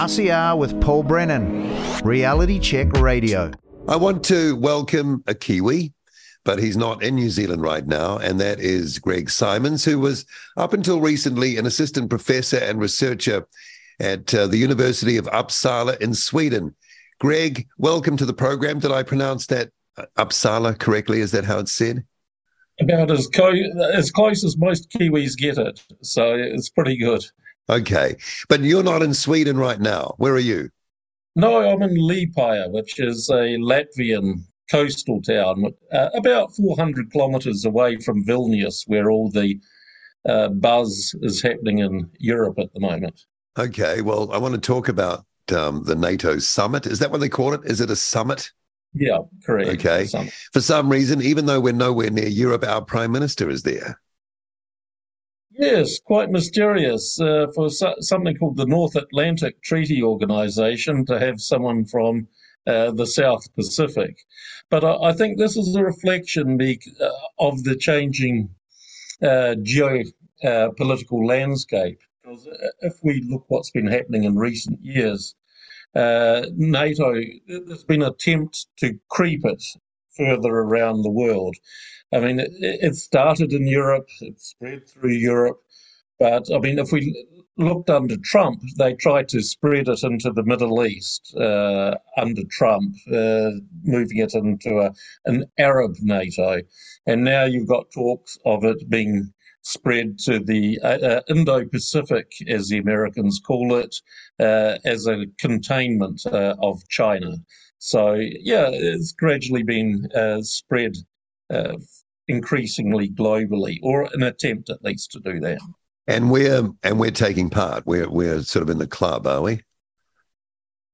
RCR with Paul Brennan, Reality Check Radio. I want to welcome a Kiwi, but he's not in New Zealand right now, and that is Greg Simons, who was up until recently an assistant professor and researcher at uh, the University of Uppsala in Sweden. Greg, welcome to the program. Did I pronounce that uh, Uppsala correctly? Is that how it's said? About as, co- as close as most Kiwis get it. So it's pretty good. Okay. But you're not in Sweden right now. Where are you? No, I'm in Liepāja, which is a Latvian coastal town, uh, about 400 kilometres away from Vilnius, where all the uh, buzz is happening in Europe at the moment. Okay. Well, I want to talk about um, the NATO summit. Is that what they call it? Is it a summit? Yeah, correct. Okay. For some reason, even though we're nowhere near Europe, our prime minister is there. Yes, quite mysterious uh, for so- something called the North Atlantic Treaty Organization to have someone from uh, the South Pacific. But I, I, think this is a reflection be- uh, of the changing uh, geopolitical landscape. Because uh, if we look what's been happening in recent years, uh, NATO, there's been an attempt to creep it further around the world. I mean, it, it started in Europe, it spread through Europe. But I mean, if we looked under Trump, they tried to spread it into the Middle East uh, under Trump, uh, moving it into a, an Arab NATO. And now you've got talks of it being spread to the uh, uh Indo Pacific, as the Americans call it, uh, as a containment uh, of China. So, yeah, it's gradually been spread increasingly globally, or an attempt at least to do that. And we're and we're taking part. We're we're sort of in the club, are we?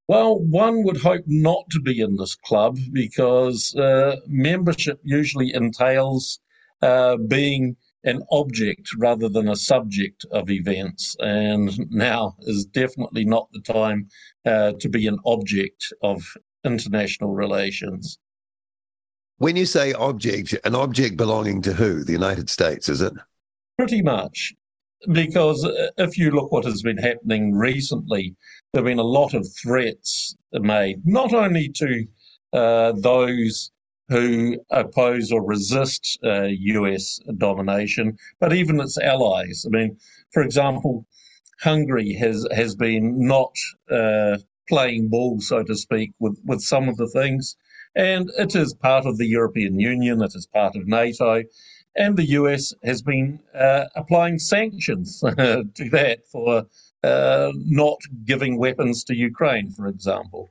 Well, one would hope not to be in this club because uh, membership usually entails uh, being an object rather than a subject of events. And now is definitely not the time uh, to be an object of international relations. When you say object, an object belonging to who? The United States, is it? Pretty much. Because uh, if you look what has been happening recently, there have been a lot of threats made, not only to uh, those who oppose or resist uh, US domination, but even its allies. I mean, for example, Hungary has, has been not uh, playing ball, so to speak, with, with some of the things. And it is part of the European Union, it is part of NATO, and the US has been uh, applying sanctions to that for uh, not giving weapons to Ukraine, for example.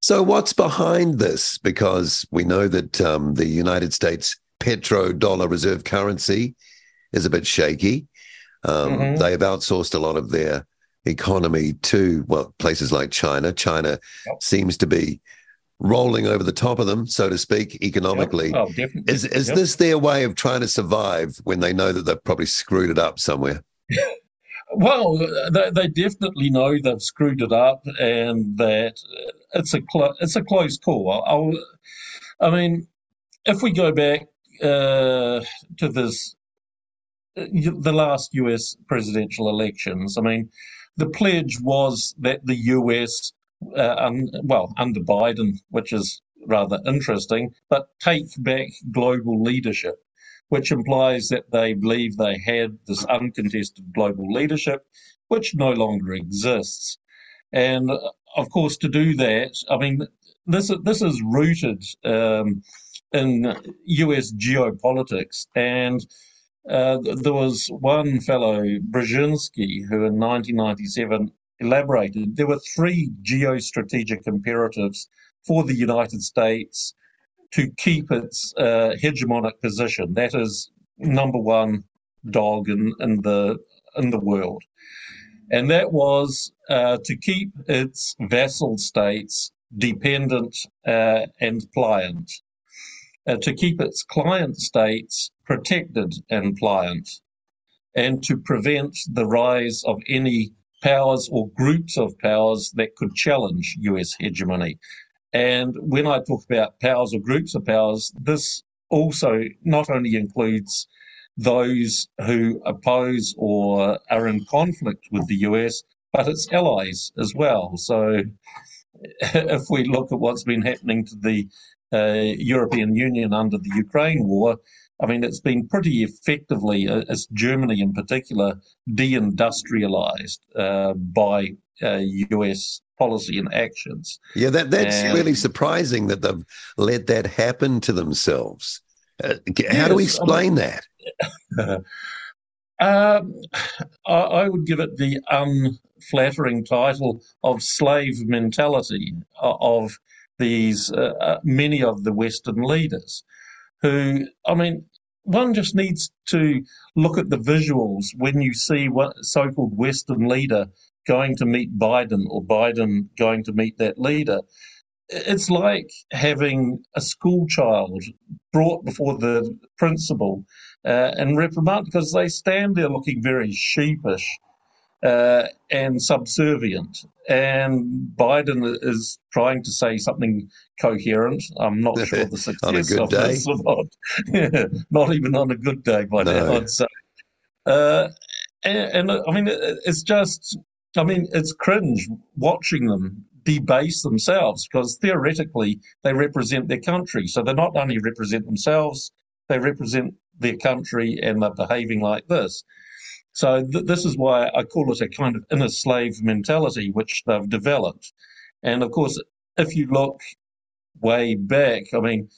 So, what's behind this? Because we know that um, the United States petrodollar reserve currency is a bit shaky. Um, mm-hmm. They have outsourced a lot of their economy to well places like China. China yep. seems to be rolling over the top of them, so to speak, economically. Yep. Oh. Is is yep. this their way of trying to survive when they know that they've probably screwed it up somewhere? well, they, they, definitely know they've screwed it up, and that it's a cl- it's a close call. I'll, i mean, if we go back uh, to this, uh, the last U.S. presidential elections, I mean, the pledge was that the U.S uh, un, well, under Biden, which is rather interesting, but take back global leadership, which implies that they believe they had this uncontested global leadership, which no longer exists. And of course, to do that, I mean, this this is rooted um, in U.S. geopolitics, and uh, there was one fellow, Brzezinski, who in 1997 elaborated, there were three geostrategic imperatives for the United States to keep its uh, hegemonic position. That is number one dog in, in the in the world, and that was uh, to keep its vassal states dependent uh, and pliant, uh, to keep its client states protected and pliant, and to prevent the rise of any powers or groups of powers that could challenge US hegemony. And when I talk about powers or groups of powers, this also not only includes those who oppose or are in conflict with the US, but its allies as well. So if we look at what's been happening to the European Union under the Ukraine war, I mean, it's been pretty effectively, uh, as Germany in particular, deindustrialized uh, by US uh, policy and actions. Yeah, that, that's and, really surprising that they've let that happen to themselves. Uh, how yes, do we explain I mean, that? Um, I, I, would give it the unflattering title of slave mentality of these uh, uh, many of the Western leaders, who I mean, one just needs to look at the visuals when you see what so-called Western leader going to meet Biden or Biden going to meet that leader. It's like having a school child brought before the principal uh, and reprimand because they stand there looking very sheepish uh, and subservient. And Biden is trying to say something coherent. I'm not sure the success of day. this or not. yeah, not even on a good day by no. now, I'd say. Uh, and, and, I mean, it's just, I mean, it's cringe watching them debase themselves because theoretically they represent their country. So they not only represent themselves, they represent their country and they're behaving like this. So th- this is why I call it a kind of inner slave mentality which they've developed. And of course, if you look way back, I mean,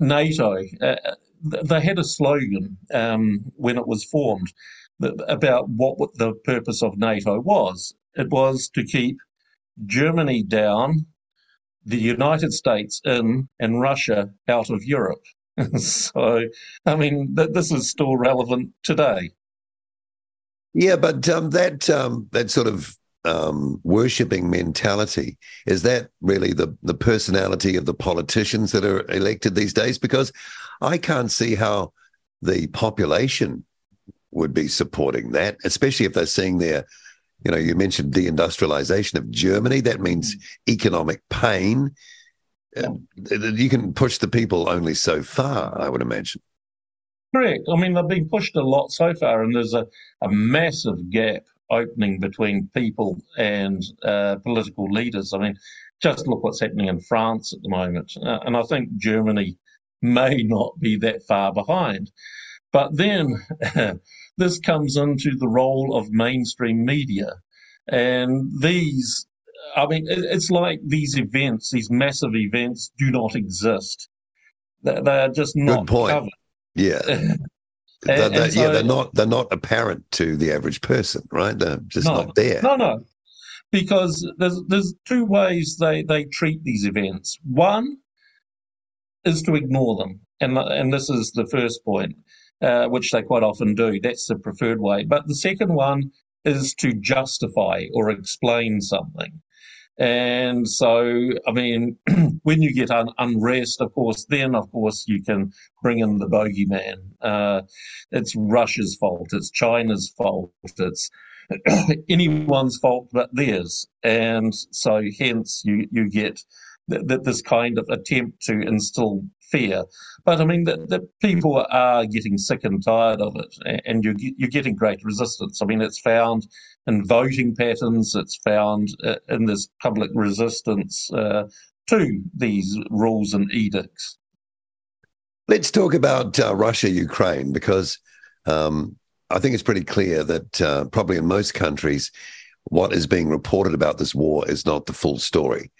NATO, uh, they had a slogan um, when it was formed about what the purpose of NATO was. It was to keep Germany down, the United States in, and Russia out of Europe. so, I mean, th- this is still relevant today. Yeah, but um, that um, that sort of um, worshipping mentality is that really the the personality of the politicians that are elected these days? Because I can't see how the population would be supporting that, especially if they're seeing their, you know, you mentioned deindustrialization of Germany. That means mm. economic pain. Uh, you can push the people only so far, I would imagine. Correct. I mean, they've been pushed a lot so far, and there's a, a massive gap opening between people and uh, political leaders. I mean, just look what's happening in France at the moment. Uh, and I think Germany may not be that far behind. But then this comes into the role of mainstream media. And these, I mean, it's like these events, these massive events do not exist. They're just not Good point. covered. Yeah. they're, they're, so, yeah, they're not they're not apparent to the average person, right? They're just no, not there. No, no, because there's there's two ways they they treat these events. One is to ignore them, and and this is the first point, uh, which they quite often do. That's the preferred way. But the second one is to justify or explain something. And so, I mean, when you get un- unrest, of course, then of course you can bring in the bogeyman. Uh, it's Russia's fault. It's China's fault. It's anyone's fault but theirs. And so, hence, you you get th- th- this kind of attempt to instill But I mean, the, people are getting sick and tired of it, and you're, you're getting great resistance. I mean, it's found in voting patterns, it's found uh, in this public resistance uh, to these rules and edicts. Let's talk about uh, Russia Ukraine because um, I think it's pretty clear that uh, probably in most countries, what is being reported about this war is not the full story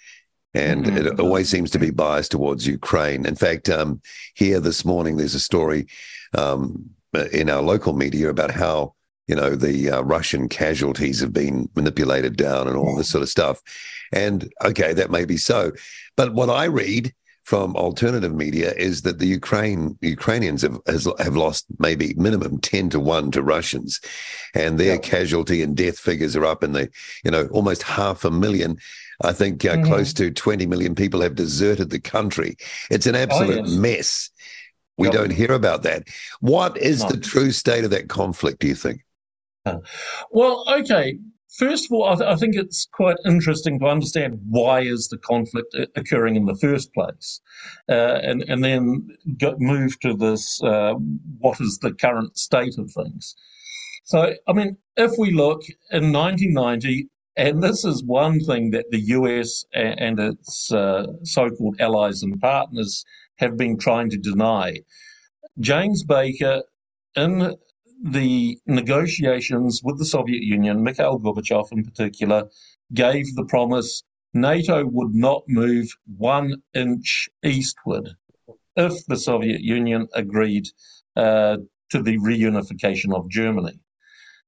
and mm-hmm. it always seems to be biased towards Ukraine. In fact, um, here this morning, there's a story um, in our local media about how you know the uh, Russian casualties have been manipulated down and all this sort of stuff. And okay, that may be so, but what I read from alternative media is that the Ukraine Ukrainians have has, have lost maybe minimum ten to one to Russians, and their casualty and death figures are up in the you know almost half a million. I think uh, mm-hmm. close to 20 million people have deserted the country. It's an absolute oh, yes. mess. We yep. don't hear about that. What is no. the true state of that conflict, do you think? Well, okay. First of all, I, th- I, think it's quite interesting to understand why is the conflict occurring in the first place, uh, and and then move to this: uh, what is the current state of things? So, I mean, if we look in 1990, And this is one thing that the US and its uh, so called allies and partners have been trying to deny. James Baker, in the negotiations with the Soviet Union, Mikhail Gorbachev in particular, gave the promise NATO would not move one inch eastward if the Soviet Union agreed uh, to the reunification of Germany,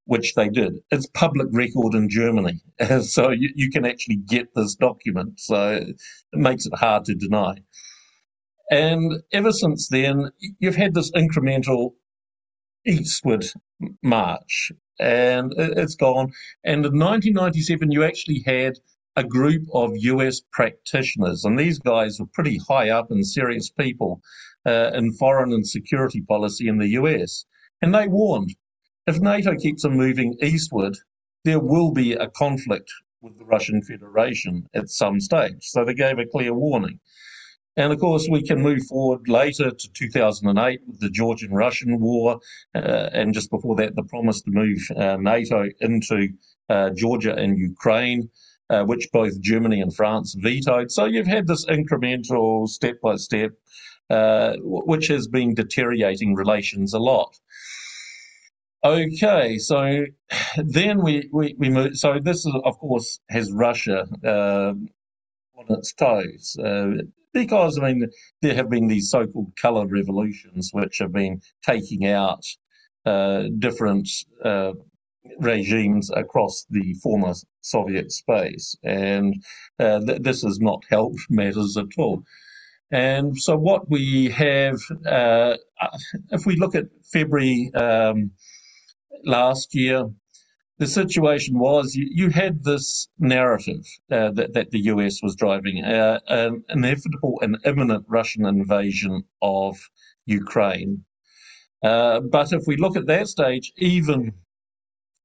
which they did. It's public record in Germany, so you, you can actually get this document. So it makes it hard to deny. And ever since then, you've had this incremental eastward march, and it's gone. And in 1997, you actually had a group of US practitioners, and these guys were pretty high up and serious people uh, in foreign and security policy in the US. And they warned if NATO keeps on moving eastward, there will be a conflict with the Russian Federation at some stage. So they gave a clear warning. And of course, we can move forward later to 2008 with the Georgian Russian War, uh, and just before that, the promise to move uh, NATO into uh, Georgia and Ukraine, uh, which both Germany and France vetoed. So you've had this incremental, step by step, uh, which has been deteriorating relations a lot. Okay, so then we, we, we move. So this, is, of course, has Russia uh, on its toes because, I mean, there have been these so called colour revolutions which have been taking out uh, different uh, regimes across the former Soviet space. And uh, th- this has not helped matters at all. And so, what we have, uh, if we look at February um, last year, the situation was you, you had this narrative uh, that, that the US was driving, uh, an inevitable and imminent Russian invasion of Ukraine. Uh, but if we look at that stage, even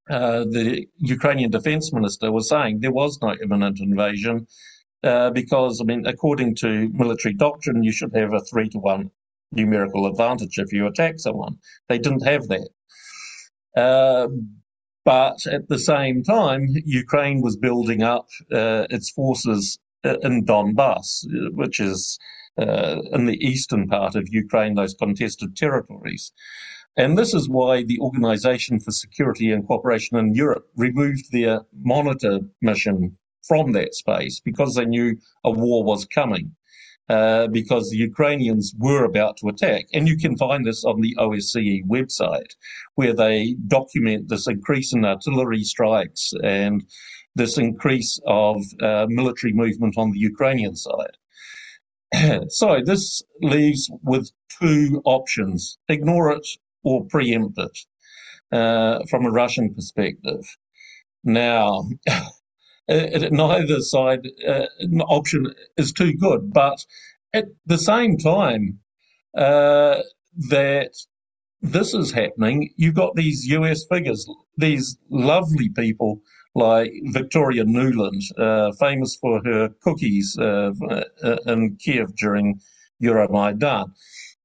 uh, the Ukrainian defense minister was saying there was no imminent invasion uh, because, I mean, according to military doctrine, you should have a three to one numerical advantage if you attack someone. They didn't have that. Uh, but at the same time, Ukraine was building up uh, its forces in Donbass, which is uh, in the eastern part of Ukraine, those contested territories. And this is why the Organization for Security and Cooperation in Europe removed their monitor mission from that space because they knew a war was coming. Uh, because the Ukrainians were about to attack. And you can find this on the OSCE website, where they document this increase in artillery strikes and this increase of uh, military movement on the Ukrainian side. so this leaves with two options ignore it or preempt it uh, from a Russian perspective. Now, neither side uh, option is too good. But at the same time uh, that this is happening, you've got these US figures, these lovely people like Victoria Nuland, uh, famous for her cookies uh, uh, in Kiev during Euromaidan.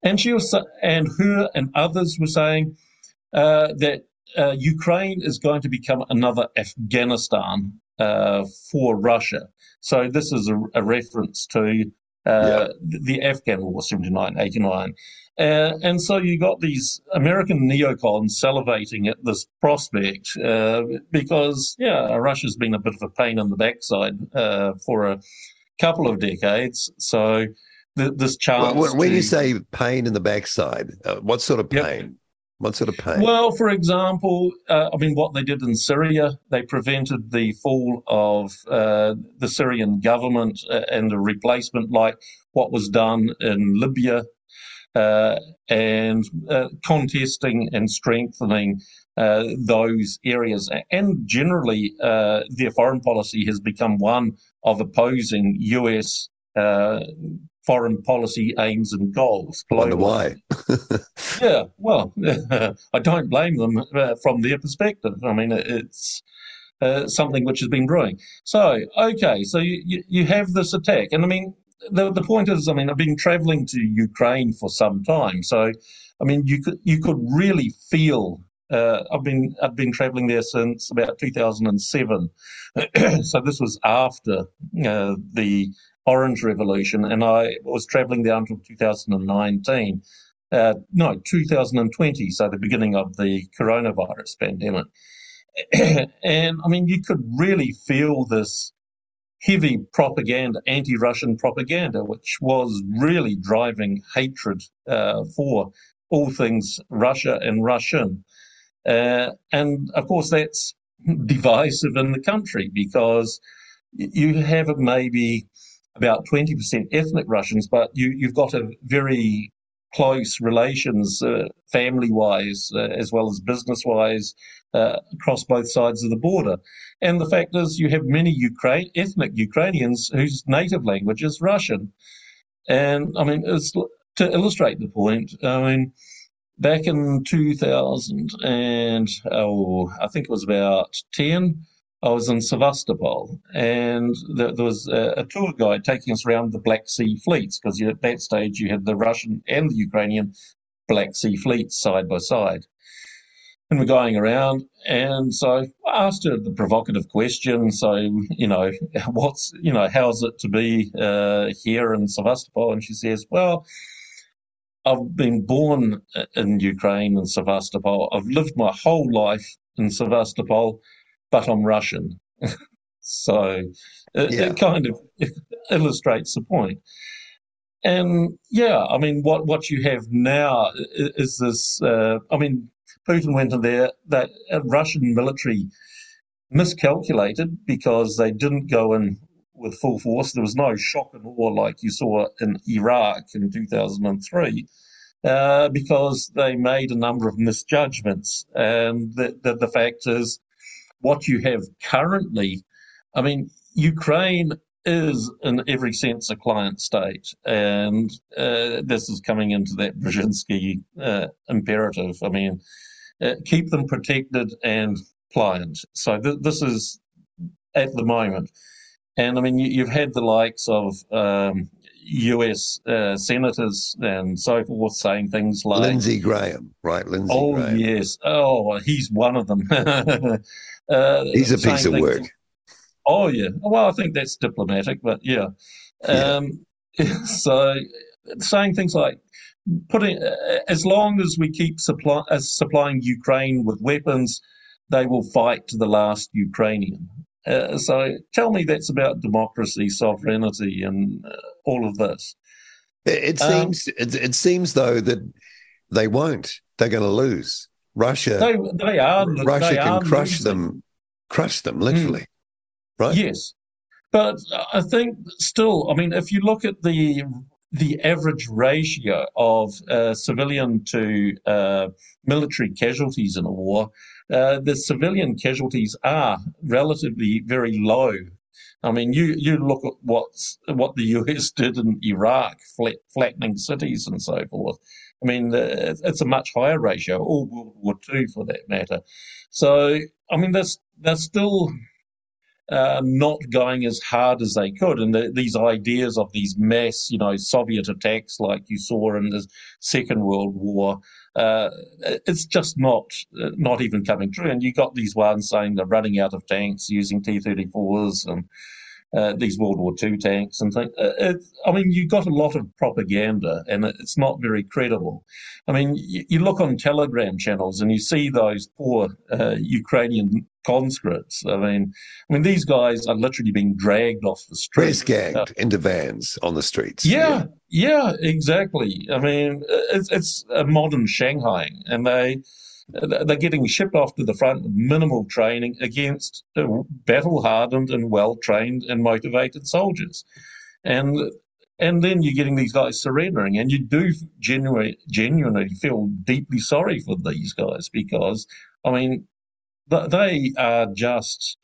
And she was, and her and others were saying that Ukraine is going to become another Afghanistan uh, for Russia. So this is a, a reference to uh, yeah. the Afghan War, 79, 89. Uh, and so you got these American neocons salivating at this prospect uh, because, yeah, Russia's been a bit of a pain in the backside uh, for a couple of decades. So th- this chance. Well, when to, you say pain in the backside, uh, what sort of pain? Yep. What sort of pain? Well, for example, uh, I mean, what they did in Syria, they prevented the fall of uh, the Syrian government uh, and a replacement like what was done in Libya, uh, and uh, contesting and strengthening uh, those areas. And generally, their foreign policy has become one of opposing US foreign policy aims and goals. Wonder why? yeah, well, I don't blame them uh, from their perspective. I mean, it's uh, something which has been brewing. So, okay, so you, you, have this attack, and I mean, the the point is, I mean, I've been travelling to Ukraine for some time, so I mean, you could you could really feel Uh, I've been I've been traveling there since about 2007. so this was after uh, the Orange Revolution, and I was traveling there until 2019. Uh, no, 2020, so the beginning of the coronavirus pandemic. and I mean, you could really feel this heavy propaganda, anti Russian propaganda, which was really driving hatred uh, for all things Russia and Russian. Uh, and of course, that's divisive in the country because you have maybe about 20% ethnic Russians, but you, you've got a very close relations, uh, family wise, uh, as well as business wise, uh, across both sides of the border. And the fact is, you have many Ukraine, ethnic Ukrainians whose native language is Russian. And I mean, to illustrate the point, I mean, back in 2000 and oh, I think it was about 10, I was in Sevastopol, and there, was a, a, tour guide taking us around the Black Sea fleets because at that stage you had the Russian and the Ukrainian Black Sea fleets side by side. And we're going around, and so I asked her the provocative question. So, you know, what's, you know, how's it to be uh, here in Sevastopol? And she says, well, I've been born in Ukraine in Sevastopol. I've lived my whole life in Sevastopol but I'm Russian. so it, yeah. it kind of illustrates the point. And yeah, I mean, what, what you have now is this. Uh, I mean, Putin went in there, that Russian military miscalculated because they didn't go in with full force. There was no shock and awe like you saw in Iraq in 2003. Uh, because they made a number of misjudgments. And the, the, the fact is, what you have currently, I mean, Ukraine is in every sense a client state, and uh, this is coming into that Brzezinski uh, imperative. I mean, uh, keep them protected and pliant. So th- this is at the moment, and I mean, you, have had the likes of um, U.S. Uh, senators and so forth saying things like Lindsey Graham, right? Lindsey. Graham Oh Graham. yes. Oh, he's one of them. Uh, He's a piece of work. Oh yeah. Well, I think that's diplomatic, but yeah. Um, yeah. so saying things like putting uh, as long as we keep supply, uh, supplying Ukraine with weapons, they will fight to the last Ukrainian. Uh, so tell me that's about democracy, sovereignty, and uh, all of this. It, it um, seems it, it, seems though that they won't. They're going to lose. Russia, they, they are. Russia they can are crush losing. them, crush them literally, mm. right? Yes, but I think still, I mean, if you look at the the average ratio of uh, civilian to uh, military casualties in a war, uh, the civilian casualties are relatively very low. I mean, you, you look at what's, what the US did in Iraq, flat, flattening cities and so forth. I mean, it's a much higher ratio, or World War II for that matter. So, I mean, they're, they're still uh, not going as hard as they could. And the, these ideas of these mass, you know, Soviet attacks like you saw in the Second World War, uh, it's just not not even coming true. And you got these ones saying they're running out of tanks using T-34s and uh, these World War II tanks and things. Uh, it, I mean, you got a lot of propaganda, and it's not very credible. I mean, you, you look on Telegram channels and you see those poor uh, Ukrainian conscripts. I mean, I mean, these guys are literally being dragged off the streets, press gagged uh, into vans on the streets. Yeah, yeah, yeah exactly. I mean, it's, it's a modern Shanghai, and they they're getting shipped off to the front with minimal training against mm-hmm. battle hardened and well trained and motivated soldiers. And and then you're getting these guys surrendering, and you do genuinely, genuinely feel deeply sorry for these guys because, I mean, they are just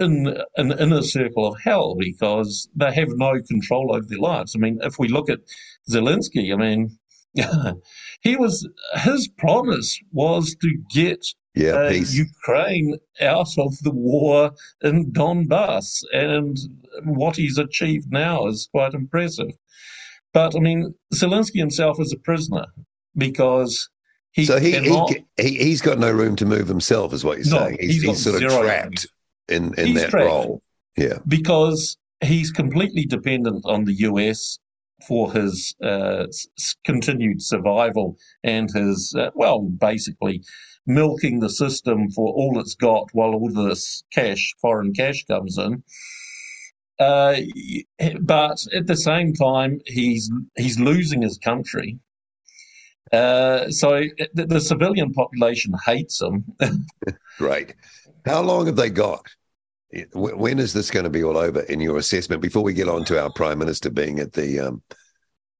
in an inner circle of hell because they have no control over their lives. I mean, if we look at Zelensky, I mean, he was his promise was to get yeah, uh, Ukraine out of the war in Donbass, and what he's achieved now is quite impressive. But I mean, Zelensky himself is a prisoner because He so he, cannot, he, he has got no room to move himself, is what you're no, saying. He's, he's, he's sort of trapped room. in in that trapped role. Yeah, because he's completely dependent on the US for his uh, continued survival and his uh, well, basically milking the system for all it's got while all this cash, foreign cash, comes in. Uh, but at the same time, he's he's losing his country. Uh, so the, the, civilian population hates him. right. How long have they got? When is this going to be all over in your assessment? Before we get on to our prime minister being at the um,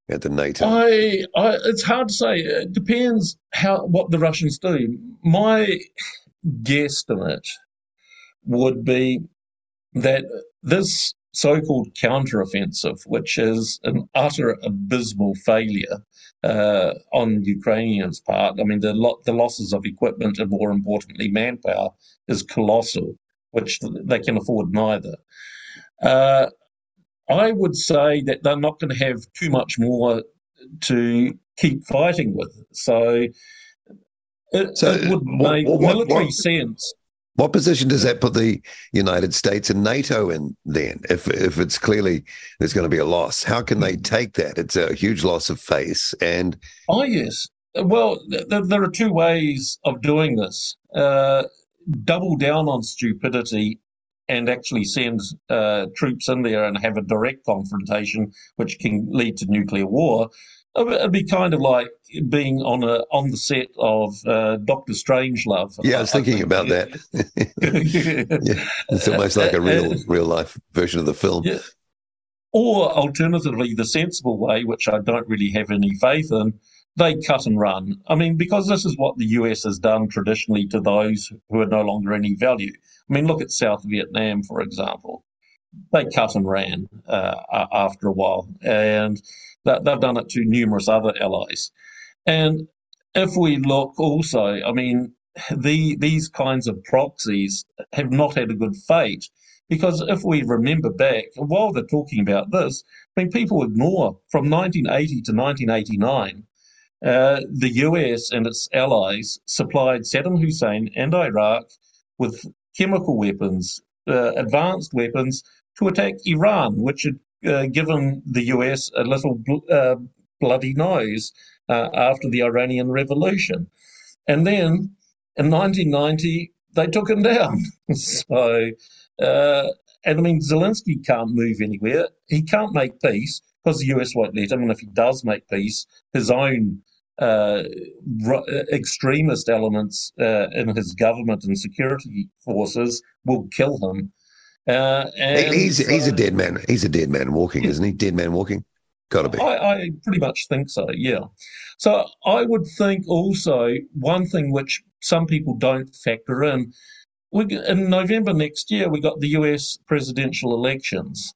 at the NATO? I, I, it's hard to say. It depends how what the Russians do. My guesstimate would be that this so-called counteroffensive, which is an utter abysmal failure uh, on Ukrainians' part. I mean, the lo- the losses of equipment and, more importantly, manpower is colossal, which they can afford neither. Uh, I would say that they're not going to have too much more to keep fighting with. So it, so it would make what, what, military what, sense. What position does that put the United States and NATO in then? If if it's clearly there's going to be a loss, how can they take that? It's a huge loss of face. And oh yes, well th- there are two ways of doing this. Uh, double down on stupidity and actually send uh, troops in there and have a direct confrontation, which can lead to nuclear war. It'd be kind of like being on a on the set of uh, Doctor Strangelove. Yeah, I was thinking about that. yeah, it's almost like a real uh, real life version of the film. Yeah. Or alternatively, the sensible way, which I don't really have any faith in, they cut and run. I mean, because this is what the US has done traditionally to those who are no longer any value. I mean, look at South Vietnam, for example. They cut and ran uh, after a while, and they've done it to numerous other allies. And if we look also, I mean, the, these kinds of proxies have not had a good fate because if we remember back, while they're talking about this, I mean, people ignore from 1980 to 1989, uh, the US and its allies supplied Saddam Hussein and Iraq with chemical weapons, uh, advanced weapons to attack Iran, which had uh, given the US a little bl- uh, bloody nose uh, after the Iranian Revolution. And then in 1990, they took him down. so, and I mean, Zelensky can't move anywhere. He can't make peace because the US won't let him. And if he does make peace, his own uh, extremist elements uh, in his government and security forces will kill him. Uh, he's he's a dead man. He's a dead man walking, isn't he? Dead man walking. Got to be. I, I pretty much think so. Yeah. So I would think also one thing which some people don't factor in. We, in November next year, we got the US presidential elections.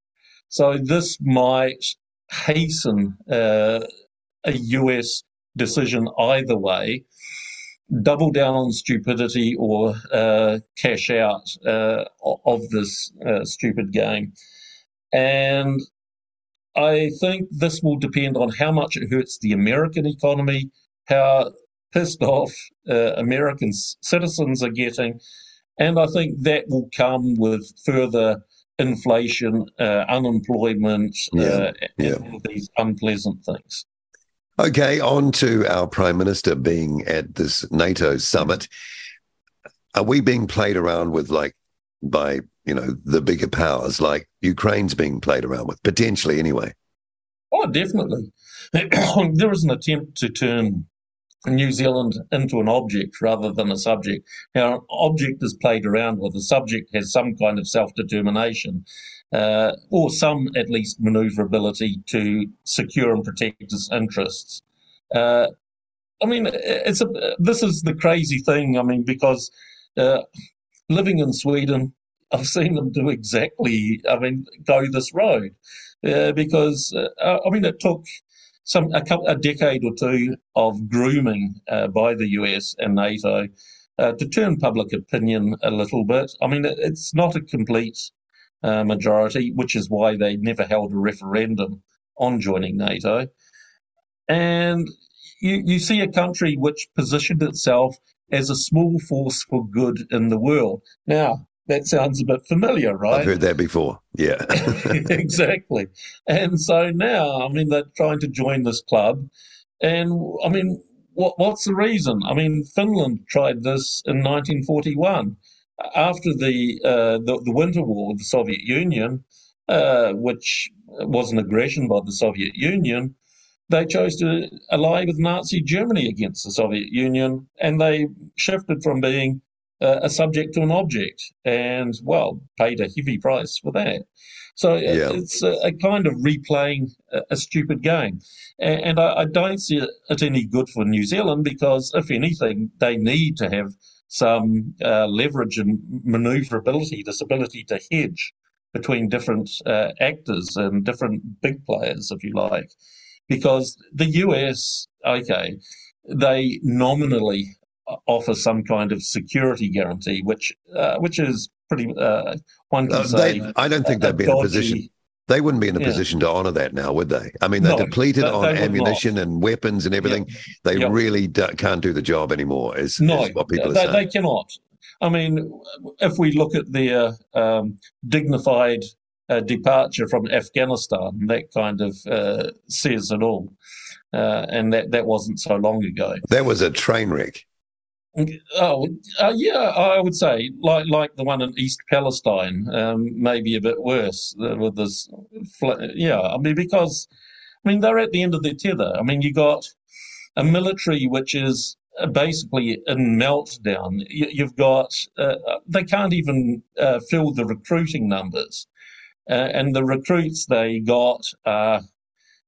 So this might hasten uh, a US decision either way, double down on stupidity or uh, cash out uh, of this uh, stupid game. And I think this will depend on how much it hurts the American economy, how pissed off uh, American citizens are getting. And I think that will come with further inflation, uh, unemployment, yeah, uh, yeah. and all these unpleasant things. Okay, on to our Prime Minister being at this NATO summit. Are we being played around with, like, by, you know, the bigger powers, like Ukraine's being played around with, potentially anyway? Oh, definitely. there is an attempt to turn New Zealand into an object rather than a subject. Now, an object is played around with, a subject has some kind of self determination uh, or some at least maneuverability to secure and protect its interests. Uh, I mean, it's a, this is the crazy thing. I mean, because uh, living in Sweden, I've seen them do exactly. I mean, go this road uh, because uh, I mean, it took some a couple a decade or two of grooming uh, by the US and NATO. to turn public opinion a little bit. I mean, it's not a complete uh, majority, which is why they never held a referendum on joining NATO. And you, you see a country which positioned itself as a small force for good in the world. Now, that sounds a bit familiar, right? I've heard that before. Yeah. exactly. And so now, I mean, they're trying to join this club. And I mean, what, what's the reason? I mean, Finland tried this in 1941 after the, uh, the, the Winter War with the Soviet Union, uh, which was an aggression by the Soviet Union. They chose to ally with Nazi Germany against the Soviet Union, and they shifted from being uh, a subject to an object, and well, paid a heavy price for that. So uh, yeah. it's a, a, kind of replaying a, a stupid game. And, and I, I, don't see it any good for New Zealand because, if anything, they need to have some uh, leverage and maneuverability, this ability to hedge between different uh, actors and different big players, if you like. Because the US, okay, they nominally offer some kind of security guarantee, which uh, which is pretty. Uh, one can say. They, I don't think they'd be in a position. They wouldn't be in a yeah. position to honour that now, would they? I mean, they're no, depleted on ammunition and weapons and everything. They really do, can't do the job anymore. Is, no, is what people they, are saying. They cannot. I mean, if we look at their um, dignified uh, departure from Afghanistan, that kind of uh, says it all. Uh, and that, that wasn't so long ago. That was a train wreck. Oh, uh, yeah, I would say like like the one in East Palestine, um, maybe a bit worse uh, with this. Yeah, I mean because I mean they're at the end of their tether. I mean you got a military which is uh, basically in meltdown. You, have got uh, they can't even uh, fill the recruiting numbers, uh, and the recruits they got are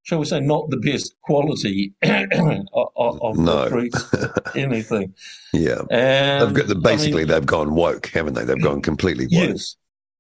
shall we say, not the best quality of, of no. anything. Yeah. And, they've got the, basically, I mean, they've gone woke, haven't they? They've gone completely woke. Yes.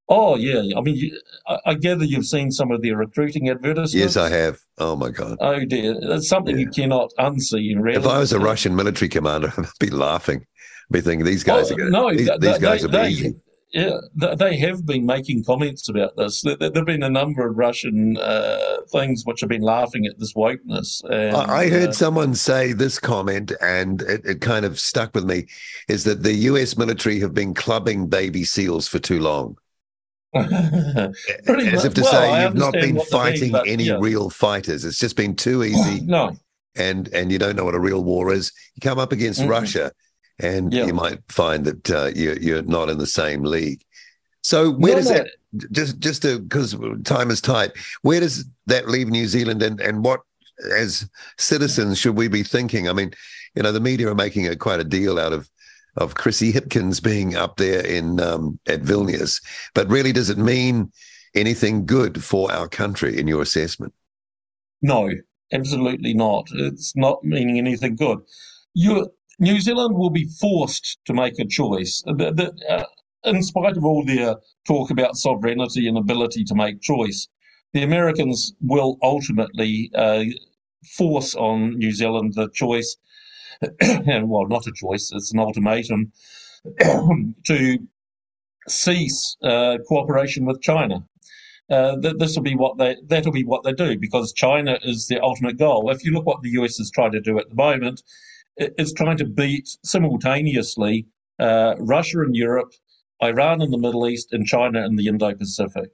Oh, yeah. I mean, you, I, I, gather you've seen some of their recruiting advertisements. Yes, I have. Oh, my God. Oh, dear. It's something yeah. you cannot unsee, really. If I was a Russian military commander, I'd be laughing. I'd be thinking, these guys oh, are going no, these, they, these guys they, are easy. Yeah, they have been making comments about this. There have been a number of Russian uh, things which have been laughing at this wokeness. And, I heard uh, someone say this comment, and it, it, kind of stuck with me: is that the U.S. military have been clubbing baby seals for too long. As if to well, say you've not been fighting mean, any yeah. real fighters. It's just been too easy. no, and and you don't know what a real war is. You come up against mm-hmm. Russia and you might find that uh, you're, you're not in the same league. So where no, does no. that just just because time is tight? Where does that leave New Zealand, and and what as citizens should we be thinking? I mean, you know, the media are making a, quite a deal out of of Chrissy Hipkins being up there in um, at Vilnius, but really, does it mean anything good for our country in your assessment? No, absolutely not. It's not meaning anything good. You New Zealand will be forced to make a choice. The, the, uh, in spite of all their talk about sovereignty and ability to make choice, the Americans will ultimately uh, force on New Zealand the choice, and well, not a choice, it's an ultimatum to cease uh, cooperation with China. Uh, this will be what they that'll be what they do because China is the ultimate goal. If you look what the US is trying to do at the moment, is trying to beat simultaneously uh, Russia and Europe, Iran in the Middle East, and China in the Indo Pacific.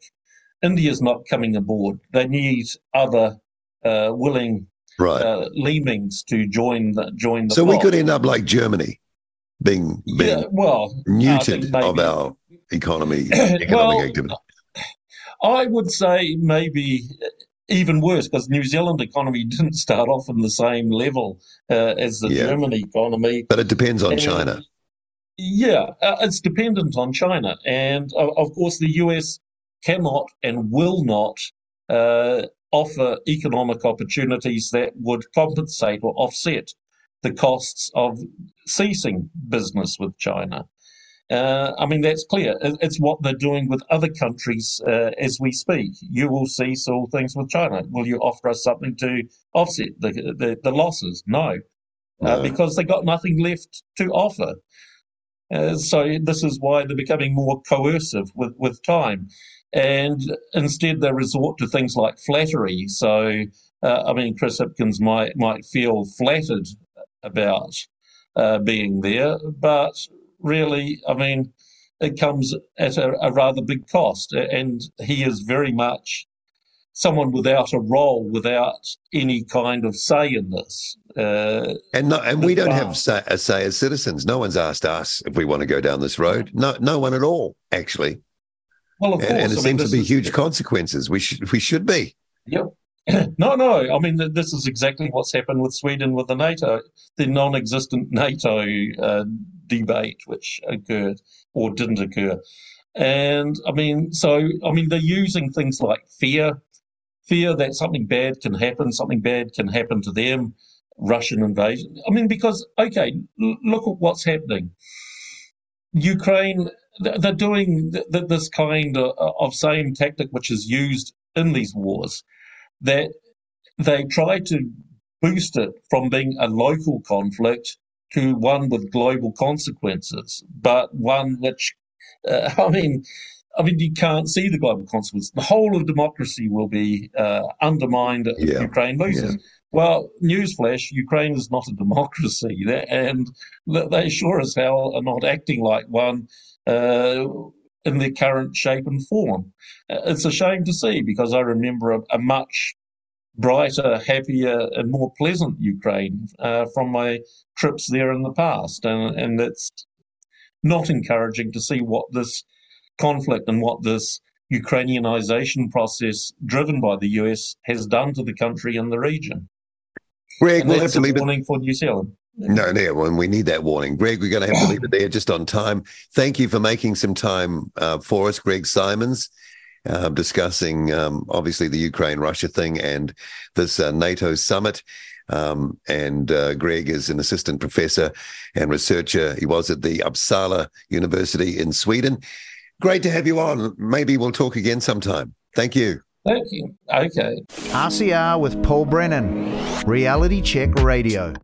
India is not coming aboard. They need other uh, willing right. uh, leanings to join the join the. So we could end up like Germany, being, being yeah, well neutered of our economy, economic well, activity. I would say maybe even worse because New Zealand economy didn't start off on the same level uh, as the yeah. German economy. But it depends on and, China. Yeah, uh, it's dependent on China, and uh, of course the US cannot and will not uh, offer economic opportunities that would compensate or offset the costs of ceasing business with China. Uh, I mean, that's clear. It's what they're doing with other countries uh, as we speak. You will see all things with China. Will you offer us something to offset the, the, the losses? No, uh, no. Uh, because they got nothing left to offer. Uh, so this is why they're becoming more coercive with, with time. And instead, they resort to things like flattery. So uh, I mean, Chris Hipkins might might feel flattered about uh, being there, but really, I mean, it comes at a, a, rather big cost, and he is very much someone without a role, without any kind of say in this. Uh, and no, and we don't have say, a say as citizens. No one's asked us if we want to go down this road. No, no one at all, actually. Well, of course, and, and it I seems mean, to be huge consequences. We should we should be. Yep. no, no. I mean, this is exactly what's happened with Sweden with the NATO, the non-existent NATO uh, debate which occurred or didn't occur. And I mean, so I mean, they're using things like fear, fear that something bad can happen, something bad can happen to them, Russian invasion. I mean, because okay, look at what's happening. Ukraine, they're doing this kind of same tactic which is used in these wars that they try to boost it from being a local conflict to one with global consequences, but one which, uh, I mean, I mean, you can't see the global consequences. The whole of democracy will be uh, undermined if yeah. Ukraine loses. Yeah. Well, newsflash: Ukraine is not a democracy, and they sure as hell are not acting like one uh, in their current shape and form. Uh, it's a shame to see because I remember a, a much brighter, happier, and more pleasant Ukraine uh, from my trips there in the past. And, and it's not encouraging to see what this conflict and what this Ukrainianization process driven by the US has done to the country and the region. Greg, we'll have to leave warning it. for New Zealand. No, no, well, we need that warning. Greg, we're going to have to leave it there just on time. Thank you for making some time uh, for us, Greg Simons uh, discussing um, obviously the Ukraine Russia thing and this uh, NATO summit. Um, and uh, Greg is an assistant professor and researcher. He was at the Uppsala University in Sweden. Great to have you on. Maybe we'll talk again sometime. Thank you. Thank you. Okay. RCR with Paul Brennan, Reality Check Radio.